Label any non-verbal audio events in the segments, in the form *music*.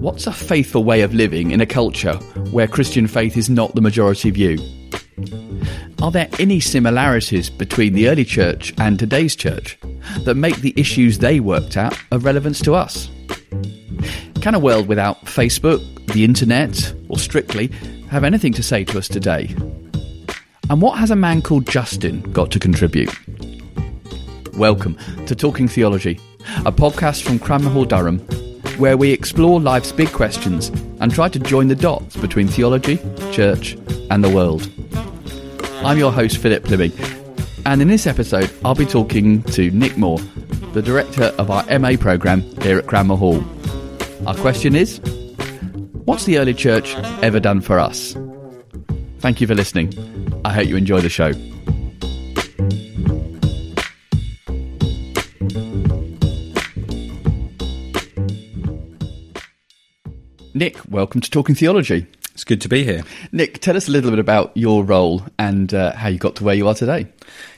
What's a faithful way of living in a culture where Christian faith is not the majority view? Are there any similarities between the early church and today's church that make the issues they worked out of relevance to us? Can a world without Facebook, the internet, or Strictly have anything to say to us today? And what has a man called Justin got to contribute? Welcome to Talking Theology, a podcast from Cranmer Hall Durham, where we explore life's big questions and try to join the dots between theology, church, and the world. I'm your host, Philip Plyming, and in this episode, I'll be talking to Nick Moore, the director of our MA programme here at Cranmer Hall. Our question is What's the early church ever done for us? Thank you for listening. I hope you enjoy the show. Nick, welcome to Talking Theology. It's good to be here. Nick, tell us a little bit about your role and uh, how you got to where you are today.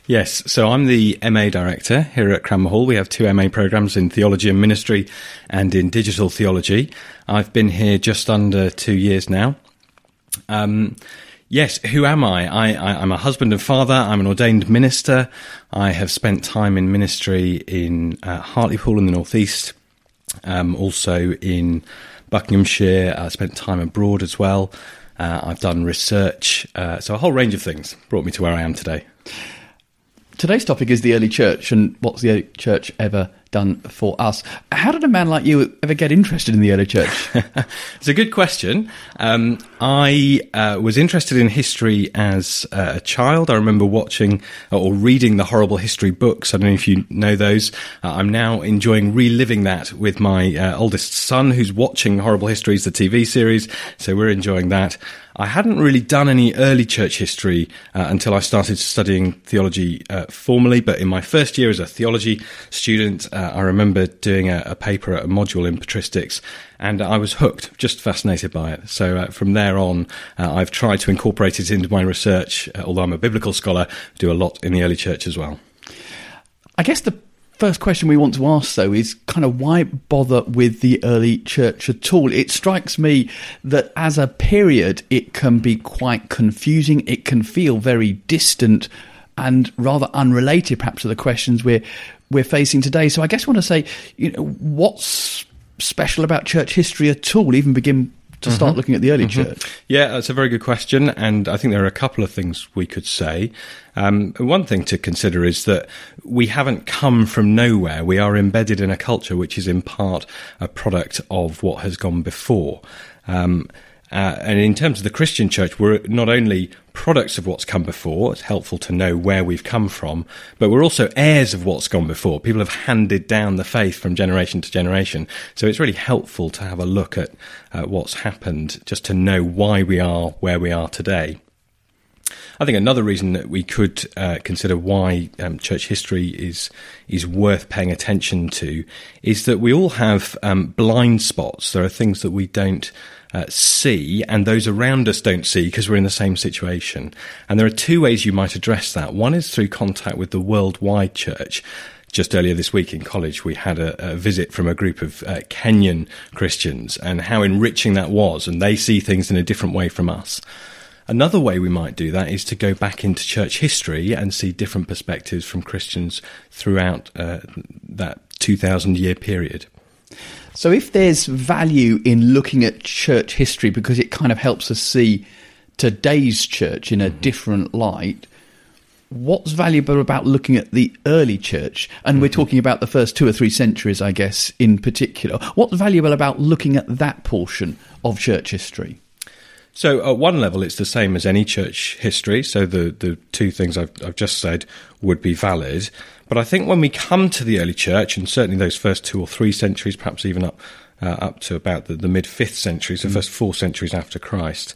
Yes, so I'm the MA director here at Cranmer Hall. We have two MA programs in theology and ministry and in digital theology. I've been here just under two years now. Um, yes, who am I? I, am a husband and father. I'm an ordained minister. I have spent time in ministry in uh, Hartlepool in the northeast, um, also in Buckinghamshire. I spent time abroad as well. Uh, I've done research, uh, so a whole range of things brought me to where I am today. Today's topic is the early church and what's the church ever done for us. How did a man like you ever get interested in the early church? *laughs* it's a good question. Um, I uh, was interested in history as uh, a child. I remember watching or reading the horrible history books. I don't know if you know those. Uh, I'm now enjoying reliving that with my uh, oldest son, who's watching Horrible Histories, the TV series. So we're enjoying that. I hadn't really done any early church history uh, until I started studying theology uh, formally, but in my first year as a theology student, uh, I remember doing a, a, paper, a module in patristics, and I was hooked, just fascinated by it. So uh, from there on, uh, I've tried to incorporate it into my research, uh, although I'm a biblical scholar, do a lot in the early church as well. I guess the First question we want to ask, though, is kind of why bother with the early church at all? It strikes me that as a period, it can be quite confusing. It can feel very distant and rather unrelated, perhaps, to the questions we're we're facing today. So, I guess I want to say, you know, what's special about church history at all? Even begin to start mm-hmm. looking at the early mm-hmm. church? Yeah, that's a very good question. And I think there are a couple of things we could say. Um, one thing to consider is that we haven't come from nowhere. We are embedded in a culture which is in part a product of what has gone before. Um, uh, and in terms of the Christian church, we're not only products of what's come before, it's helpful to know where we've come from, but we're also heirs of what's gone before. People have handed down the faith from generation to generation. So it's really helpful to have a look at uh, what's happened just to know why we are where we are today. I think another reason that we could uh, consider why um, church history is is worth paying attention to is that we all have um, blind spots. There are things that we don't uh, see and those around us don't see because we're in the same situation. And there are two ways you might address that. One is through contact with the worldwide church. Just earlier this week in college, we had a, a visit from a group of uh, Kenyan Christians and how enriching that was. And they see things in a different way from us. Another way we might do that is to go back into church history and see different perspectives from Christians throughout uh, that 2000 year period. So, if there's value in looking at church history because it kind of helps us see today's church in a mm-hmm. different light, what's valuable about looking at the early church? And mm-hmm. we're talking about the first two or three centuries, I guess, in particular. What's valuable about looking at that portion of church history? So, at one level, it's the same as any church history. So, the, the two things I've, I've just said would be valid. But I think when we come to the early church, and certainly those first two or three centuries, perhaps even up uh, up to about the, the mid fifth century, so mm. first four centuries after Christ,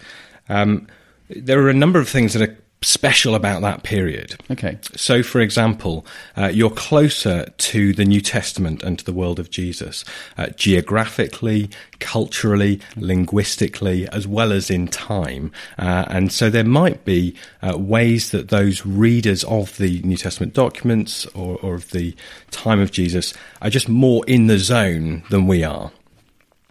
um, there are a number of things that are special about that period. Okay. So, for example, uh, you're closer to the New Testament and to the world of Jesus, uh, geographically, culturally, linguistically, as well as in time. Uh, and so there might be uh, ways that those readers of the New Testament documents or, or of the time of Jesus are just more in the zone than we are.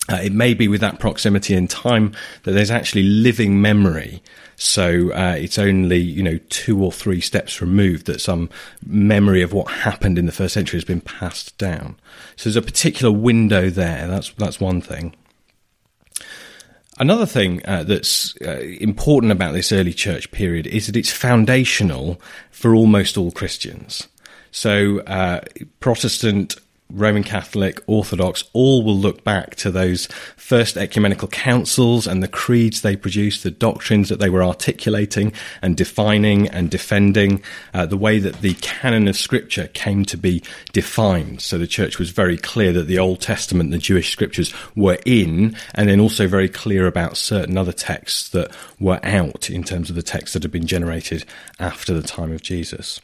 Uh, it may be with that proximity in time that there's actually living memory. So uh, it's only you know two or three steps removed that some memory of what happened in the first century has been passed down. So there's a particular window there. That's that's one thing. Another thing uh, that's uh, important about this early church period is that it's foundational for almost all Christians. So, uh, Protestant Roman Catholic, Orthodox, all will look back to those first ecumenical councils and the creeds they produced, the doctrines that they were articulating and defining and defending, uh, the way that the canon of Scripture came to be defined. So the church was very clear that the Old Testament, the Jewish scriptures were in, and then also very clear about certain other texts that were out in terms of the texts that had been generated after the time of Jesus.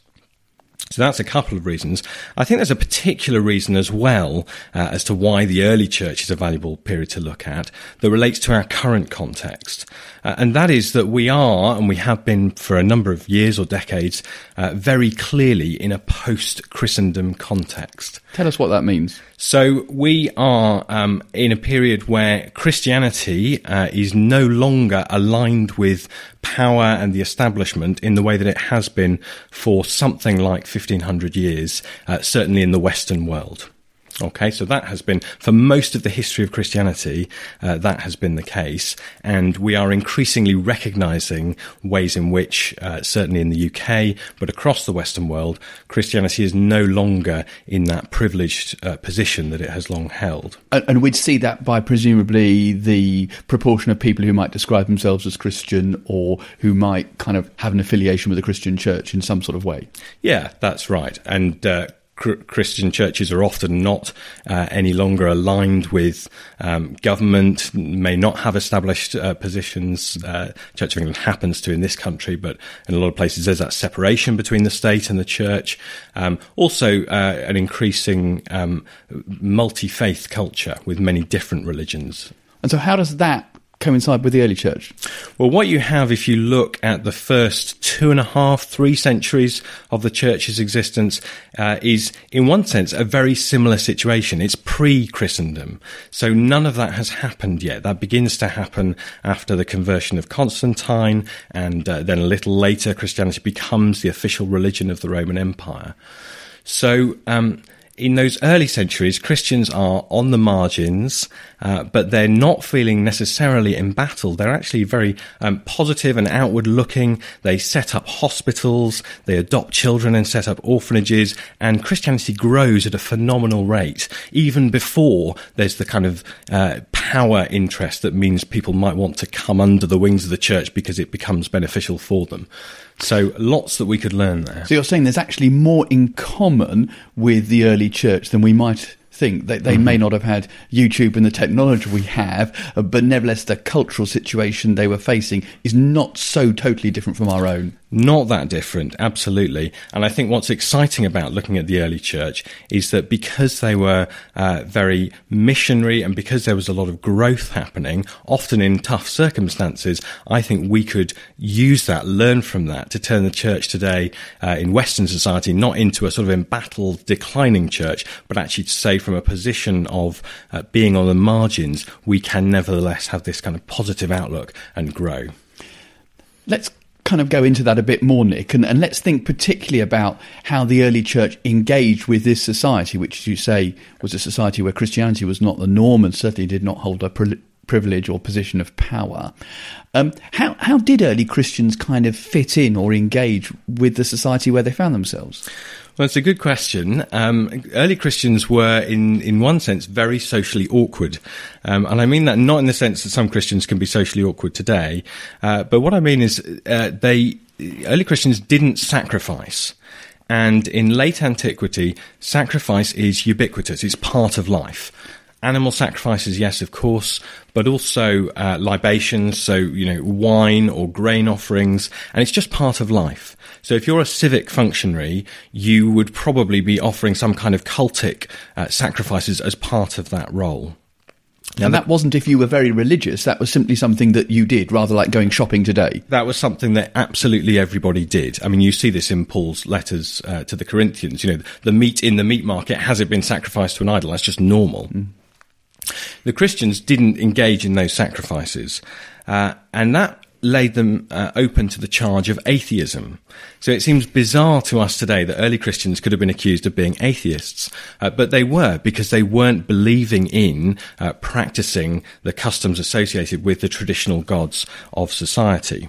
So that's a couple of reasons. I think there's a particular reason as well uh, as to why the early church is a valuable period to look at that relates to our current context. Uh, and that is that we are, and we have been for a number of years or decades, uh, very clearly in a post Christendom context. Tell us what that means. So we are um, in a period where Christianity uh, is no longer aligned with power and the establishment in the way that it has been for something like 1500 years, uh, certainly in the Western world. Okay, so that has been, for most of the history of Christianity, uh, that has been the case. And we are increasingly recognizing ways in which, uh, certainly in the UK, but across the Western world, Christianity is no longer in that privileged uh, position that it has long held. And, and, we'd see that by presumably the proportion of people who might describe themselves as Christian or who might kind of have an affiliation with a Christian church in some sort of way. Yeah, that's right. And uh, Christian churches are often not uh, any longer aligned with um, government, may not have established uh, positions. Uh, church of England happens to in this country, but in a lot of places there's that separation between the state and the church. Um, also, uh, an increasing um, multi faith culture with many different religions. And so, how does that coincide with the early church? Well, what you have, if you look at the first two and a half, three centuries of the church's existence, uh, is in one sense a very similar situation. It's pre Christendom. So none of that has happened yet. That begins to happen after the conversion of Constantine, and uh, then a little later, Christianity becomes the official religion of the Roman Empire. So, um, in those early centuries, Christians are on the margins, uh, but they're not feeling necessarily embattled. They're actually very um, positive and outward looking. They set up hospitals, they adopt children and set up orphanages, and Christianity grows at a phenomenal rate, even before there's the kind of uh, power interest that means people might want to come under the wings of the church because it becomes beneficial for them. So lots that we could learn there. So you're saying there's actually more in common with the early church than we might think. They, they mm-hmm. may not have had YouTube and the technology we have, uh, but nevertheless, the cultural situation they were facing is not so totally different from our own. Not that different, absolutely. And I think what's exciting about looking at the early church is that because they were uh, very missionary and because there was a lot of growth happening, often in tough circumstances, I think we could use that, learn from that to turn the church today uh, in Western society not into a sort of embattled, declining church, but actually to say from a position of uh, being on the margins, we can nevertheless have this kind of positive outlook and grow. Let's kind of go into that a bit more, Nick, and, and let's think particularly about how the early church engaged with this society, which, as you say, was a society where Christianity was not the norm and certainly did not hold a pri- privilege or position of power. Um, how, how did early Christians kind of fit in or engage with the society where they found themselves? Well, it's a good question. Um, early Christians were, in, in one sense, very socially awkward. Um, and I mean that not in the sense that some Christians can be socially awkward today, uh, but what I mean is uh, they, early Christians didn't sacrifice. And in late antiquity, sacrifice is ubiquitous. It's part of life. Animal sacrifices, yes, of course, but also uh, libations, so, you know, wine or grain offerings, and it's just part of life. So if you're a civic functionary, you would probably be offering some kind of cultic uh, sacrifices as part of that role. Now, and that wasn't if you were very religious, that was simply something that you did, rather like going shopping today. That was something that absolutely everybody did. I mean, you see this in Paul's letters uh, to the Corinthians. You know, the meat in the meat market, has it been sacrificed to an idol? That's just normal. Mm. The Christians didn't engage in those sacrifices. Uh, and that laid them uh, open to the charge of atheism. So it seems bizarre to us today that early Christians could have been accused of being atheists, uh, but they were because they weren't believing in uh, practicing the customs associated with the traditional gods of society.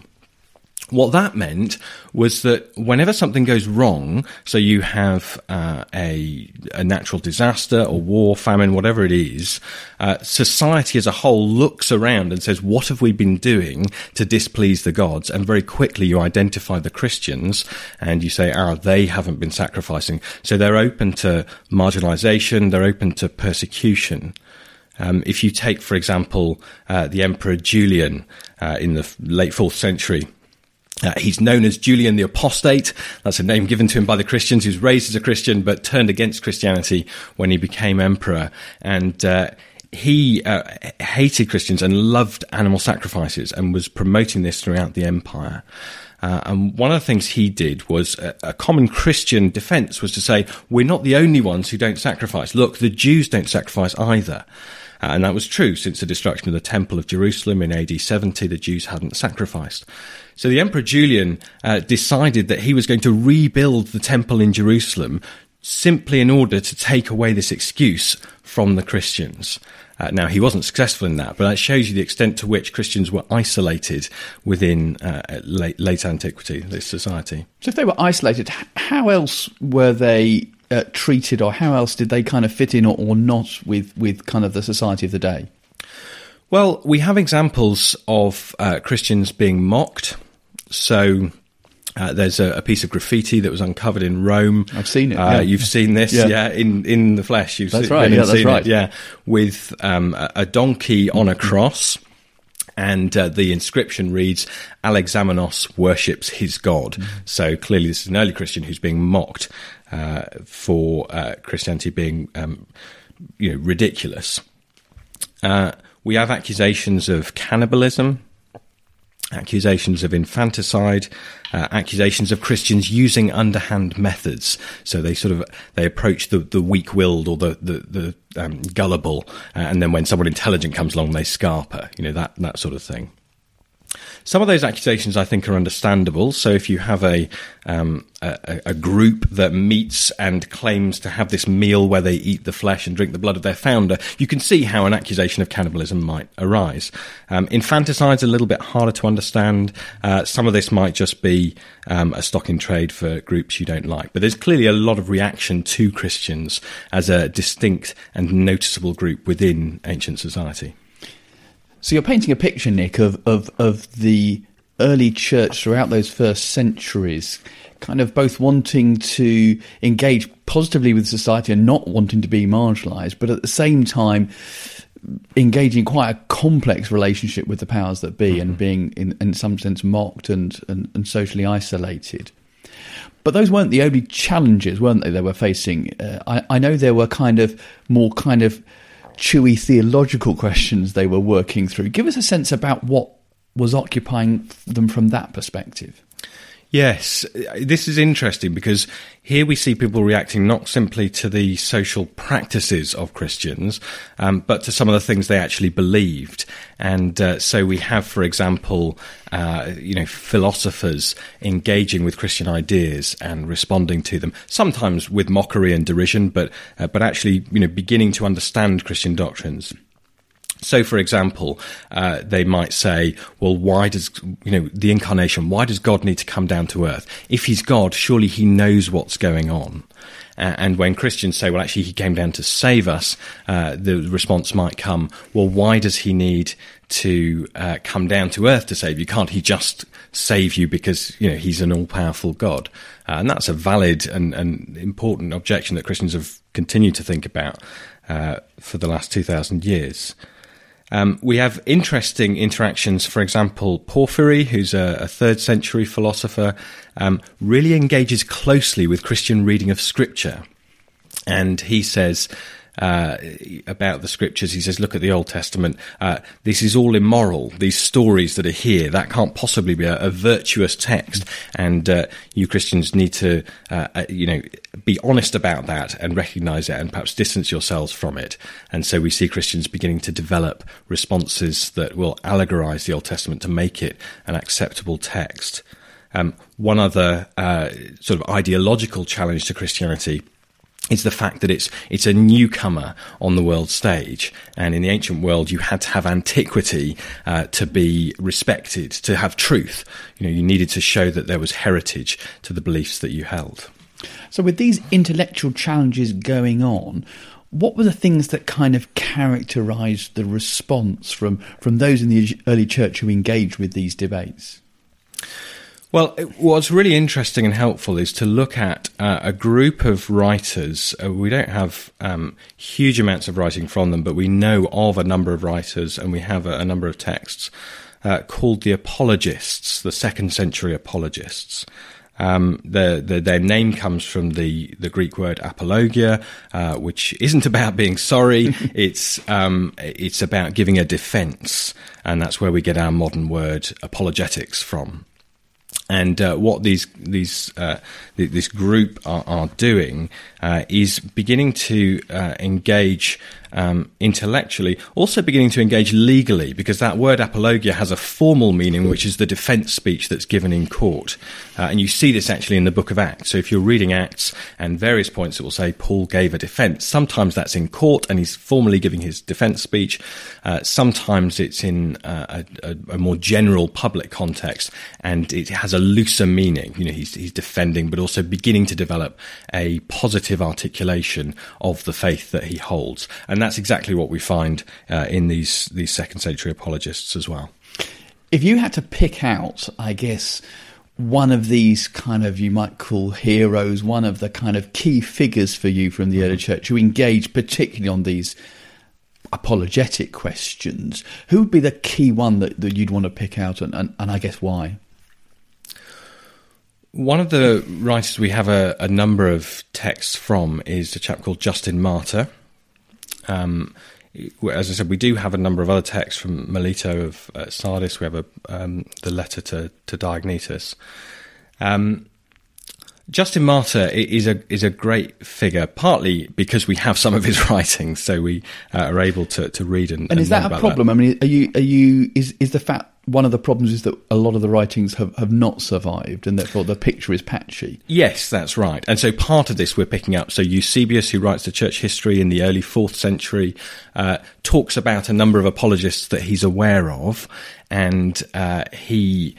What that meant was that whenever something goes wrong, so you have uh, a, a, natural disaster or war, famine, whatever it is, uh, society as a whole looks around and says, what have we been doing to displease the gods? And very quickly you identify the Christians and you say, ah, they haven't been sacrificing. So they're open to marginalization, they're open to persecution. Um, if you take, for example, uh, the Emperor Julian uh, in the late fourth century, uh, he's known as Julian the Apostate. That's a name given to him by the Christians. He was raised as a Christian, but turned against Christianity when he became emperor. And uh, he uh, hated Christians and loved animal sacrifices and was promoting this throughout the empire. Uh, and one of the things he did was a, a, common Christian defense was to say, we're not the only ones who don't sacrifice. Look, the Jews don't sacrifice either. Uh, and that was true since the destruction of the Temple of Jerusalem in AD 70, the Jews hadn't sacrificed. So the Emperor Julian uh, decided that he was going to rebuild the temple in Jerusalem simply in order to take away this excuse from the Christians. Uh, now, he wasn't successful in that, but that shows you the extent to which Christians were isolated within uh, late, late antiquity, this society. So, if they were isolated, how else were they uh, treated, or how else did they kind of fit in or, or not with, with kind of the society of the day? Well, we have examples of uh, Christians being mocked. So uh, there's a, a, piece of graffiti that was uncovered in Rome. I've seen it. Uh, yeah. You've seen this, yeah. yeah, in in the flesh. You've that's seen, right. Yeah, that's right. It, yeah, with um, a, donkey on a cross. And uh, the inscription reads, Alexamenos worships his God. Mm-hmm. So clearly, this is an early Christian who's being mocked uh, for uh, Christianity being um, you know, ridiculous. Uh, we have accusations of cannibalism accusations of infanticide, uh, accusations of Christians using underhand methods. So they sort of they approach the, the weak-willed or the the, the um, gullible, uh, and then when someone intelligent comes along, they scarper. You know that that sort of thing. Some of those accusations I think are understandable. So if you have a, um, a, a group that meets and claims to have this meal where they eat the flesh and drink the blood of their founder, you can see how an accusation of cannibalism might arise. Um, infanticide's a little bit harder to understand. Uh, some of this might just be um, a stock in trade for groups you don't like, but there's clearly a lot of reaction to Christians as a distinct and noticeable group within ancient society. So you're painting a picture, Nick, of, of, of the early church throughout those first centuries, kind of both wanting to engage positively with society and not wanting to be marginalised, but at the same time engaging quite a complex relationship with the powers that be mm-hmm. and being, in, in some sense, mocked and, and, and socially isolated. But those weren't the only challenges, weren't they? They were facing. Uh, I, I know there were kind of more kind of chewy theological questions they were working through. Give us a sense about what was occupying them from that perspective. Yes, this is interesting because here we see people reacting not simply to the social practices of Christians, um, but to some of the things they actually believed. And uh, so we have, for example, uh, you know, philosophers engaging with Christian ideas and responding to them, sometimes with mockery and derision, but uh, but actually, you know, beginning to understand Christian doctrines. So, for example, uh, they might say, well, why does, you know, the incarnation, why does God need to come down to earth? If he's God, surely he knows what's going on. Uh, and when Christians say, well, actually, he came down to save us, uh, the response might come, well, why does he need to uh, come down to earth to save you? Can't he just save you because, you know, he's an all powerful God? Uh, and that's a valid and, and important objection that Christians have continued to think about. uh, for the last 2,000 years. Um, we have interesting interactions. For example, Porphyry, who's a, a third century philosopher, um, really engages closely with Christian reading of Scripture. And he says uh, about the scriptures. He says, look at the Old Testament. Uh, this is all immoral. These stories that are here, that can't possibly be a, a virtuous text. And uh, you Christians need to, uh, uh, you know, be honest about that and recognize it and perhaps distance yourselves from it. And so we see Christians beginning to develop responses that will allegorize the Old Testament to make it an acceptable text. Um, one other uh, sort of ideological challenge to Christianity is the fact that it's it's a newcomer on the world stage, and in the ancient world, you had to have antiquity uh, to be respected, to have truth. You know, you needed to show that there was heritage to the beliefs that you held. So, with these intellectual challenges going on, what were the things that kind of characterised the response from from those in the early church who engaged with these debates? Well, what's really interesting and helpful is to look at uh, a group of writers. Uh, we don't have um, huge amounts of writing from them, but we know of a number of writers and we have a, a number of texts uh, called the Apologists, the second century Apologists. Um, the, the, their name comes from the, the Greek word apologia, uh, which isn't *laughs* about being sorry. *laughs* it's um, it's about giving a defence, and that's where we get our modern word apologetics from. And uh, what these these uh, this group are, are doing uh, is beginning to uh, engage um, intellectually, also beginning to engage legally, because that word apologia has a formal meaning, which is the defense speech that's given in court. Uh, and you see this actually in the book of Acts. So if you're reading Acts and various points, it will say Paul gave a defense. Sometimes that's in court and he's formally giving his defense speech. Uh, sometimes it's in a, a, more general public context and it has a looser meaning. You know, he's, he's defending, but also beginning to develop a positive articulation of the faith that he holds. And that's exactly what we find uh, in these these second century apologists as well. If you had to pick out, I guess, one of these kind of you might call heroes, one of the kind of key figures for you from the early church who engaged particularly on these apologetic questions, who would be the key one that, that you'd want to pick out and, and, and I guess why? One of the writers we have a, a, number of texts from is a chap called Justin Martyr. Um, as I said, we do have a number of other texts from Melito of uh, Sardis. We have a, um, the letter to, to Diognetus. Um, Justin Martyr is a is a great figure, partly because we have some of his *laughs* writings, so we uh, are able to, to read and. And, and is that a problem? That. I mean, are you are you is is the fact one of the problems is that a lot of the writings have, have not survived and therefore the picture is patchy. Yes, that's right. And so part of this we're picking up. So Eusebius, who writes the church history in the early fourth century, uh, talks about a number of apologists that he's aware of. And uh, he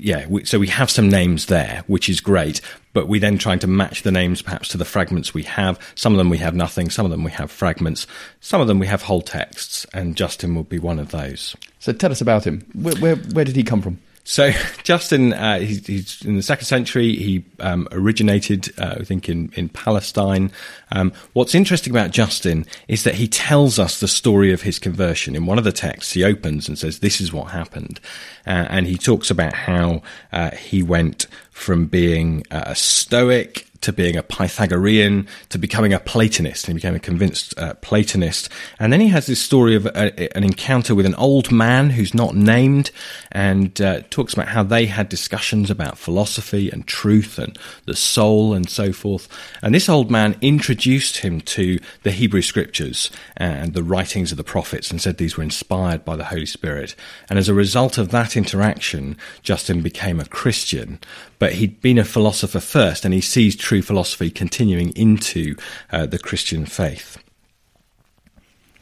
yeah, we, so we have some names there, which is great. But we then trying to match the names perhaps to the fragments we have. Some of them we have nothing. Some of them we have fragments. Some of them we have whole texts, and Justin would be one of those. So tell us about him. Where where, where did he come from? So *laughs* Justin, uh, he's, he's, in the second century. He um, originated, uh, I think, in in Palestine. Um, what's interesting about Justin is that he tells us the story of his conversion. In one of the texts, he opens and says, "This is what happened," uh, and he talks about how uh, he went from being a Stoic to being a Pythagorean to becoming a Platonist. And He became a convinced uh, Platonist. And then he has this story of a, an encounter with an old man who's not named and uh, talks about how they had discussions about philosophy and truth and the soul and so forth. And this old man introduced him to the Hebrew scriptures and the writings of the prophets and said these were inspired by the Holy Spirit. And as a result of that interaction, Justin became a Christian. But he'd been a philosopher first and he sees true philosophy continuing into uh, the Christian faith.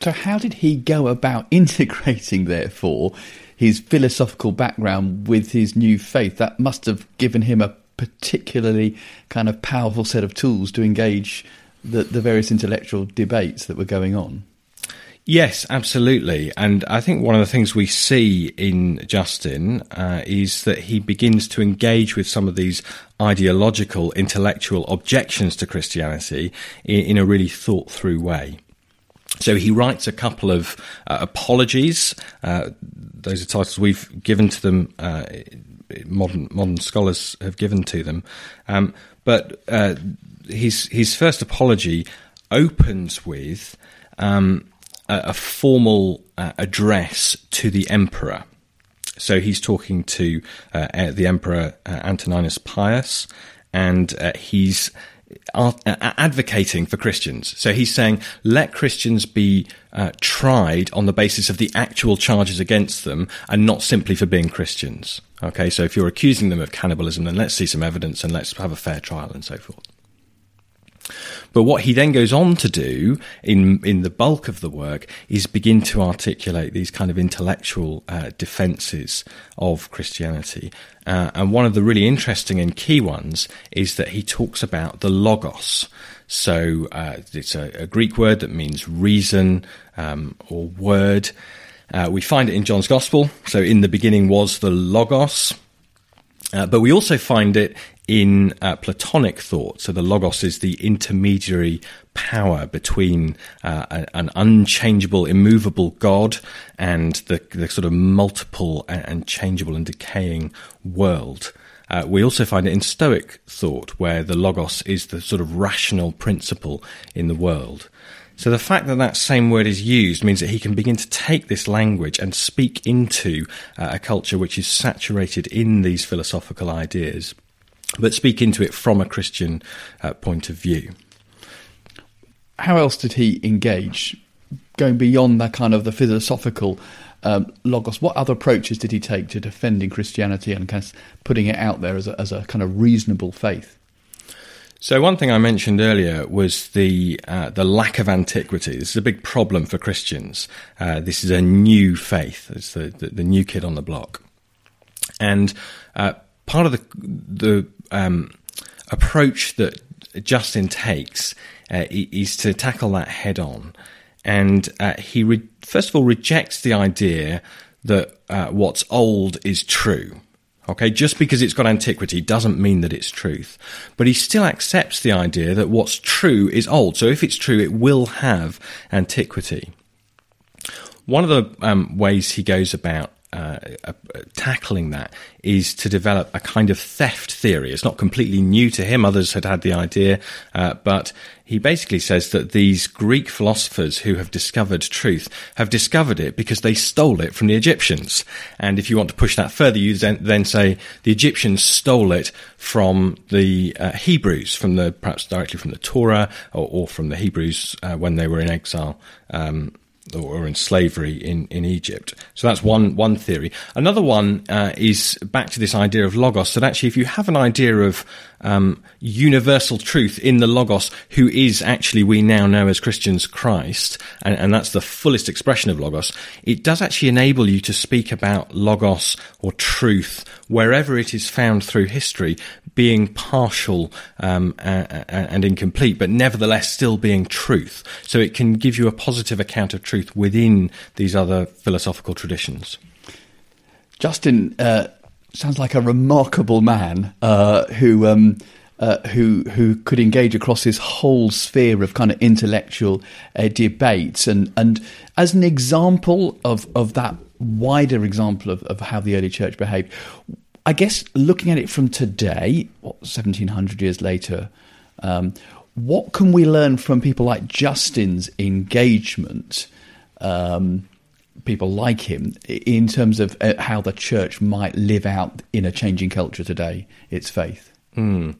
So, how did he go about *laughs* integrating, therefore, his philosophical background with his new faith? That must have given him a particularly kind of powerful set of tools to engage the, the various intellectual debates that were going on. Yes, absolutely. And I think one of the things we see in Justin uh, is that he begins to engage with some of these ideological, intellectual objections to Christianity in, in a really thought through way. So he writes a couple of uh, apologies. Uh, those are titles we've given to them. Uh, modern modern scholars have given to them, um, but uh, his his first apology opens with um, a, a, formal uh, address to the emperor. So he's talking to uh, the emperor Antoninus Pius, and he's uh, advocating for Christians. So he's saying, let Christians be uh, tried on the basis of the actual charges against them and not simply for being Christians. Okay, so if you're accusing them of cannibalism, then let's see some evidence and let's have a fair trial and so forth. But what he then goes on to do in in the bulk of the work is begin to articulate these kind of intellectual uh, defences of Christianity. Uh, and one of the really interesting and key ones is that he talks about the logos. So uh, it's a, a, Greek word that means reason um, or word. Uh, we find it in John's Gospel. So in the beginning was the logos. Uh, but we also find it in uh, Platonic thought. So the logos is the intermediary power between uh, an unchangeable, immovable God and the, the sort of multiple and changeable and decaying world. Uh, we also find it in Stoic thought, where the logos is the sort of rational principle in the world. So the fact that that same word is used means that he can begin to take this language and speak into uh, a culture which is saturated in these philosophical ideas but speak into it from a Christian uh, point of view. How else did he engage, going beyond that kind of the philosophical um, logos? What other approaches did he take to defending Christianity and kind of putting it out there as a, as a kind of reasonable faith? So one thing I mentioned earlier was the uh, the lack of antiquity. This is a big problem for Christians. Uh, this is a new faith. It's the, the, the new kid on the block, and uh, part of the the um, approach that Justin takes uh, is to tackle that head on, and uh, he re- first of all rejects the idea that uh, what's old is true. Okay, just because it's got antiquity doesn't mean that it's truth. But he still accepts the idea that what's true is old. So if it's true, it will have antiquity. One of the um, ways he goes about uh, uh, tackling that is to develop a kind of theft theory. It's not completely new to him. Others had had the idea, uh, but he basically says that these Greek philosophers who have discovered truth have discovered it because they stole it from the Egyptians. And if you want to push that further, you then, then say the Egyptians stole it from the uh, Hebrews, from the perhaps directly from the Torah or, or from the Hebrews uh, when they were in exile. Um, or in slavery in, in Egypt. So that's one one theory. Another one uh, is back to this idea of logos. That actually, if you have an idea of um, universal truth in the logos, who is actually we now know as Christians Christ, and, and that's the fullest expression of logos, it does actually enable you to speak about logos or truth wherever it is found through history, being partial um, and, incomplete, but nevertheless still being truth. So it can give you a positive account of truth within these other philosophical traditions. Justin uh, sounds like a remarkable man uh, who. Um, uh, who who could engage across this whole sphere of kind of intellectual uh, debates and and as an example of of that wider example of, of how the early church behaved I guess looking at it from today, what, 1700 years later, um, what can we learn from people like Justin's engagement, um, people like him, in terms of uh, how the church might live out in a changing culture today its faith? Mm.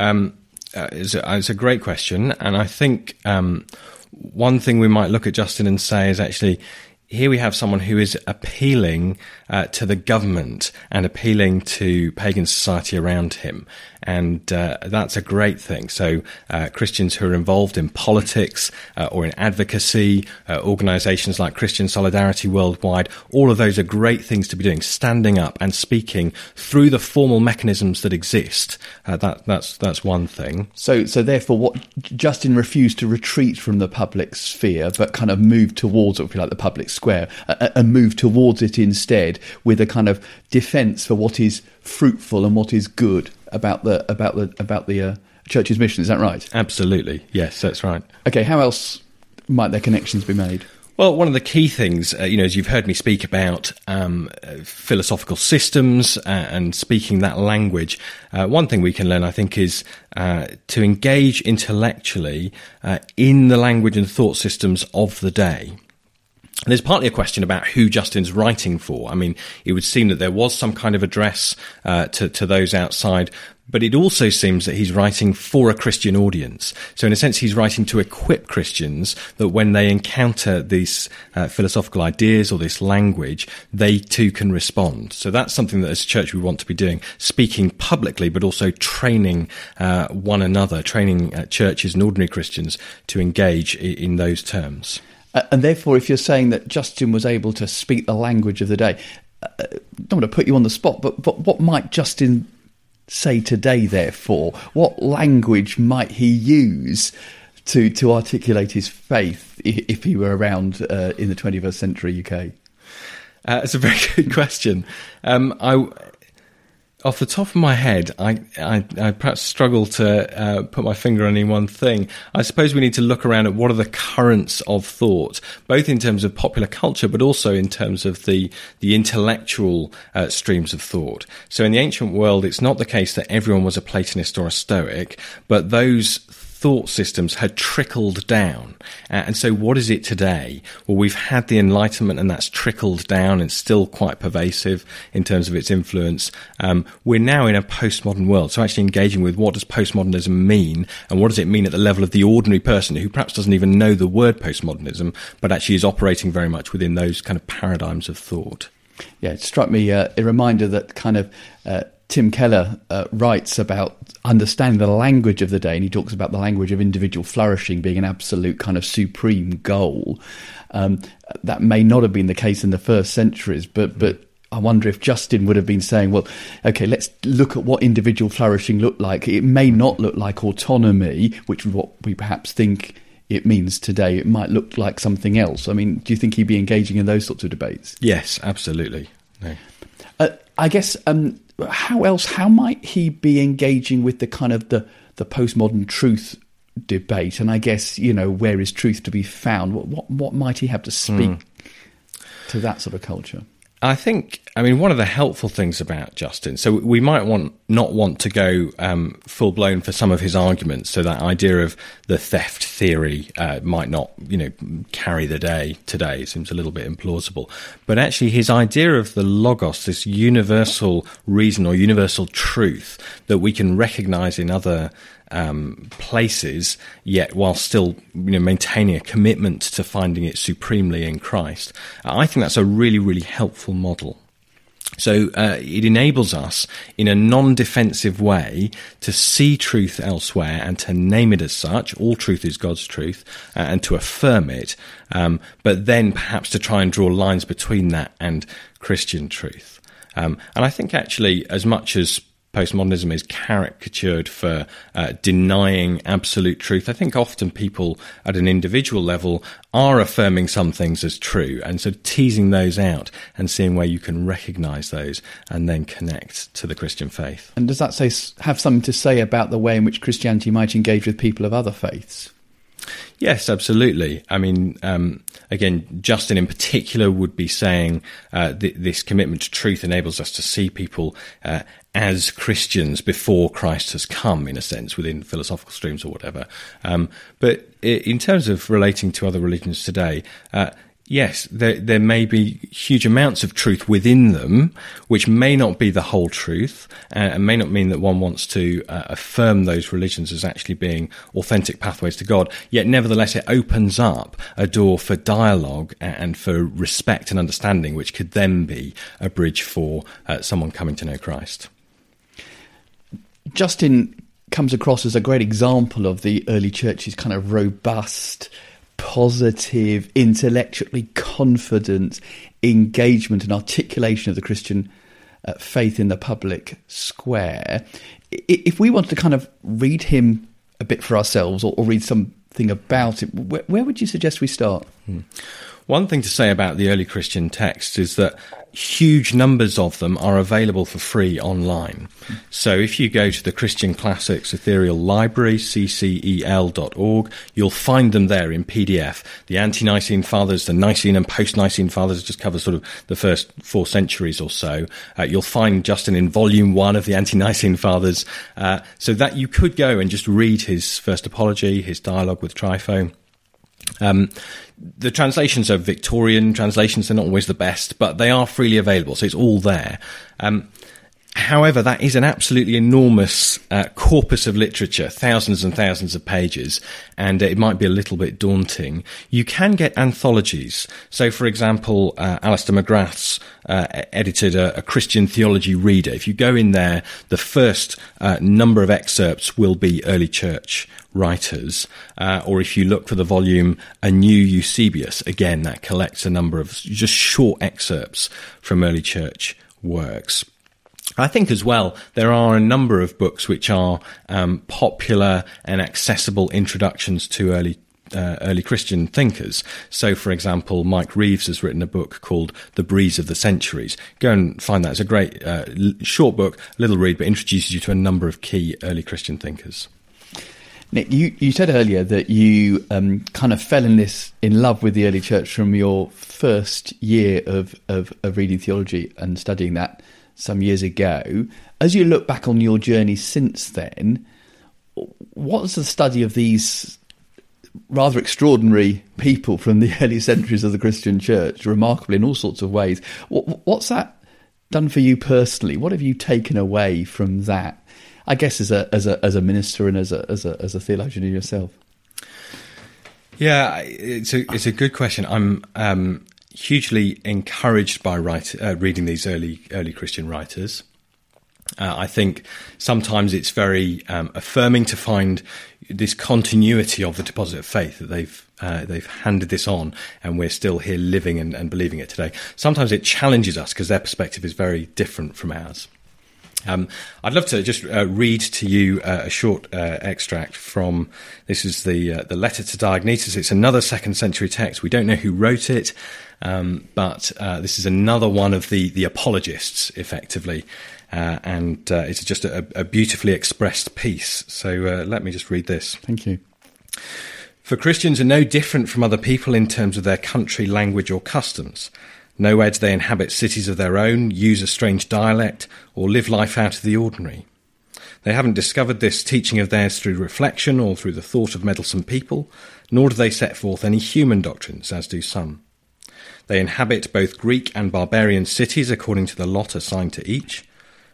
Um, uh, it's, a, it's, a, great question, and I think um, one thing we might look at Justin and say is actually here we have someone who is appealing uh, to the government and appealing to pagan society around him. And uh, that's a great thing. So, uh, Christians who are involved in politics uh, or in advocacy, uh, organizations like Christian Solidarity Worldwide, all of those are great things to be doing, standing up and speaking through the formal mechanisms that exist. Uh, that, that's, that's one thing. So, so therefore, what Justin refused to retreat from the public sphere, but kind of moved towards, if you like, the public square and move towards it instead with a kind of defence for what is fruitful and what is good about the about the about the uh, church's mission. Is that right? Absolutely, yes, that's right. Okay, how else might their connections be made? Well, one of the key things, uh, you know, as you've heard me speak about um, uh, philosophical systems uh, and speaking that language, uh, one thing we can learn, I think, is uh, to engage intellectually uh, in the language and thought systems of the day. There's partly a question about who Justin's writing for. I mean, it would seem that there was some kind of address to, to those outside, but it also seems that he's writing for a Christian audience. So, in a sense, he's writing to equip Christians that when they encounter these uh, philosophical ideas or this language, they too can respond. So, that's something that as a church we want to be doing, speaking publicly, but also training uh, one another, training uh, churches and ordinary Christians to engage in, in those terms. Uh, and therefore, if you're saying that Justin was able to speak the language of the day, uh, don't want to put you on the spot, but, but what might Justin say today, therefore? What language might he use to, to articulate his faith if he were around uh, in the 21st century UK? Uh, it's a very *laughs* good question. Um, I, off the top of my head, I, I, I perhaps struggle to uh, put my finger on any one thing. I suppose we need to look around at what are the currents of thought, both in terms of popular culture, but also in terms of the the intellectual uh, streams of thought. So, in the ancient world, it's not the case that everyone was a Platonist or a Stoic, but those thought systems had trickled down. Uh, and so, what is it today? Well, we've had the Enlightenment, and that's trickled down and still quite pervasive in terms of its influence. Um, we're now in a postmodern world, so actually engaging with what does postmodernism mean, and what does it mean at the level of the ordinary person who perhaps doesn't even know the word postmodernism, but actually is operating very much within those kind of paradigms of thought. Yeah, it struck me uh, a reminder that kind of. Uh, Tim Keller uh, writes about understanding the language of the day, and he talks about the language of individual flourishing being an absolute kind of supreme goal. Um, that may not have been the case in the first centuries, but but I wonder if Justin would have been saying, well, okay, let's look at what individual flourishing looked like. It may not look like autonomy, which is what we perhaps think it means today. It might look like something else. I mean, do you think he'd be engaging in those sorts of debates? Yes, absolutely. No. Uh, I guess um, how else? How might he be engaging with the kind of the the postmodern truth debate? And I guess you know where is truth to be found? What what, what might he have to speak mm. to that sort of culture? I think, I mean, one of the helpful things about Justin, so we might want not want to go um, full blown for some of his arguments. So that idea of the theft theory uh, might not, you know, carry the day today. It seems a little bit implausible. But actually, his idea of the logos, this universal reason or universal truth that we can recognize in other um, places, yet while still you know maintaining a commitment to finding it supremely in Christ. I think that's a really really helpful model. So uh, it enables us in a non-defensive way to see truth elsewhere and to name it as such. All truth is God's truth, uh, and to affirm it. Um, but then perhaps to try and draw lines between that and Christian truth. Um, and I think actually, as much as postmodernism is caricatured for uh, denying absolute truth. I think often people at an individual level are affirming some things as true and so teasing those out and seeing where you can recognize those and then connect to the Christian faith. And does that say have something to say about the way in which Christianity might engage with people of other faiths? Yes, absolutely. I mean, um, again, Justin in particular would be saying uh, th- this commitment to truth enables us to see people uh, as Christians before Christ has come, in a sense, within philosophical streams or whatever. Um, but in terms of relating to other religions today, uh, yes, there, there may be huge amounts of truth within them, which may not be the whole truth, uh, and may not mean that one wants to uh, affirm those religions as actually being authentic pathways to God. Yet, nevertheless, it opens up a door for dialogue and for respect and understanding, which could then be a bridge for uh, someone coming to know Christ. Justin comes across as a great example of the early church's kind of robust positive, intellectually confident engagement and articulation of the Christian uh, faith in the public square. If we wanted to kind of read him a bit for ourselves or, or read something about it, where, where, would you suggest we start? Hmm. One thing to say about the early Christian texts is that huge numbers of them are available for free online. So if you go to the Christian Classics Ethereal Library, ccel.org, you'll find them there in PDF. The Ante Nicene Fathers, the Nicene and Post-Nicene Fathers just cover sort of the first four centuries or so. Uh, you'll find Justin in volume one of the Ante Nicene Fathers. Uh, so that you could go and just read his first apology, his dialogue with Trypho. Um, the translations are Victorian translations. They're not always the best, but they are freely available, so it's all there. Um, however, that is an absolutely enormous uh, corpus of literature, thousands and thousands of pages, and it might be a little bit daunting. You can get anthologies. So, for example, uh, Alister McGrath's uh, edited a, a, Christian theology reader. If you go in there, the first uh, number of excerpts will be early church writers, uh, or if you look for the volume A New Eusebius, again, that collects a number of just short excerpts from early church works. I think as well, there are a number of books which are um, popular and accessible introductions to early uh, early Christian thinkers. So, for example, Mike Reeves has written a book called The Breeze of the Centuries. Go and find that. It's a great uh, short book, a little read, but introduces you to a number of key early Christian thinkers. Nick, you, you said earlier that you um, kind of fell in this in love with the early church from your first year of, of, of reading theology and studying that some years ago. As you look back on your journey since then, what's the study of these rather extraordinary people from the *laughs* early centuries of the Christian church, remarkable in all sorts of ways? What's that done for you personally? What have you taken away from that? I guess as a as a as a minister and as a as a as a theologian yourself. Yeah, it's a it's a good question. I'm um, hugely encouraged by write, uh, reading these early early Christian writers. Uh, I think sometimes it's very um, affirming to find this continuity of the deposit of faith that they've uh, they've handed this on, and we're still here living and, and believing it today. Sometimes it challenges us because their perspective is very different from ours. Um, I'd love to just uh, read to you uh, a short uh, extract from this is the uh, the letter to Diognetus. It's another second century text. We don't know who wrote it, um, but uh, this is another one of the the apologists, effectively, uh, and it's just a, a, beautifully expressed piece. So let me just read this. Thank you. For Christians are no different from other people in terms of their country, language, or customs. Nowhere do they inhabit cities of their own, use a strange dialect, or live life out of the ordinary. They haven't discovered this teaching of theirs through reflection or through the thought of meddlesome people, nor do they set forth any human doctrines, as do some. They inhabit both Greek and barbarian cities according to the lot assigned to each,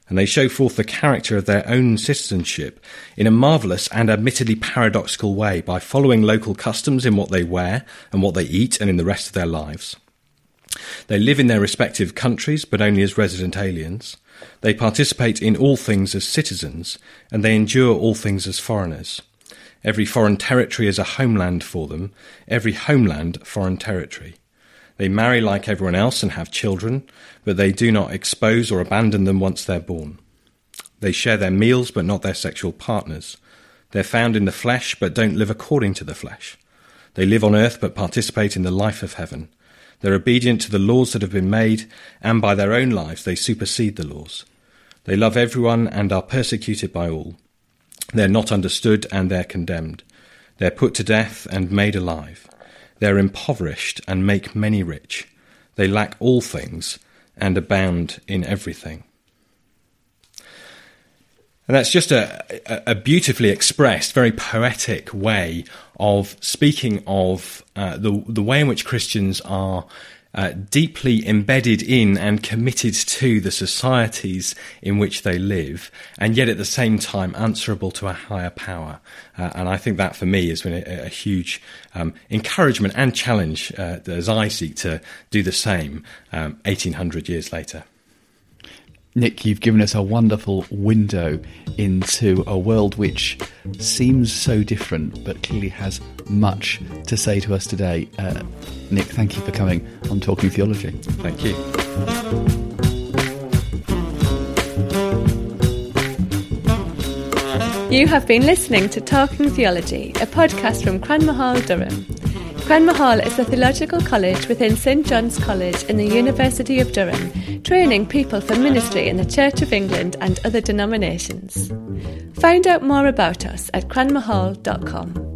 and they show forth the character of their own citizenship in a marvellous and admittedly paradoxical way by following local customs in what they wear and what they eat and in the rest of their lives. They live in their respective countries, but only as resident aliens. They participate in all things as citizens, and they endure all things as foreigners. Every foreign territory is a homeland for them, every homeland foreign territory. They marry like everyone else and have children, but they do not expose or abandon them once they're born. They share their meals, but not their sexual partners. They're found in the flesh, but don't live according to the flesh. They live on earth, but participate in the life of heaven. They're obedient to the laws that have been made, and by their own lives they supersede the laws. They love everyone and are persecuted by all. They're not understood and they're condemned. They're put to death and made alive. They're impoverished and make many rich. They lack all things and abound in everything. And that's just a, a, beautifully expressed, very poetic way of speaking of uh, the, the way in which Christians are uh, deeply embedded in and committed to the societies in which they live, and yet at the same time answerable to a higher power. Uh, and I think that for me has been a, a huge um, encouragement and challenge uh, as I seek to do the same um, 1800 years later. Nick, you've given us a wonderful window into a world which seems so different, but clearly has much to say to us today. Uh, Nick, thank you for coming on Talking Theology. Thank you. You have been listening to Talking Theology, a podcast from Cranmer Hall, Durham. Cranmer Hall is a theological college within St John's College in the University of Durham, training people for ministry in the Church of England and other denominations. Find out more about us at cranmerhall.com.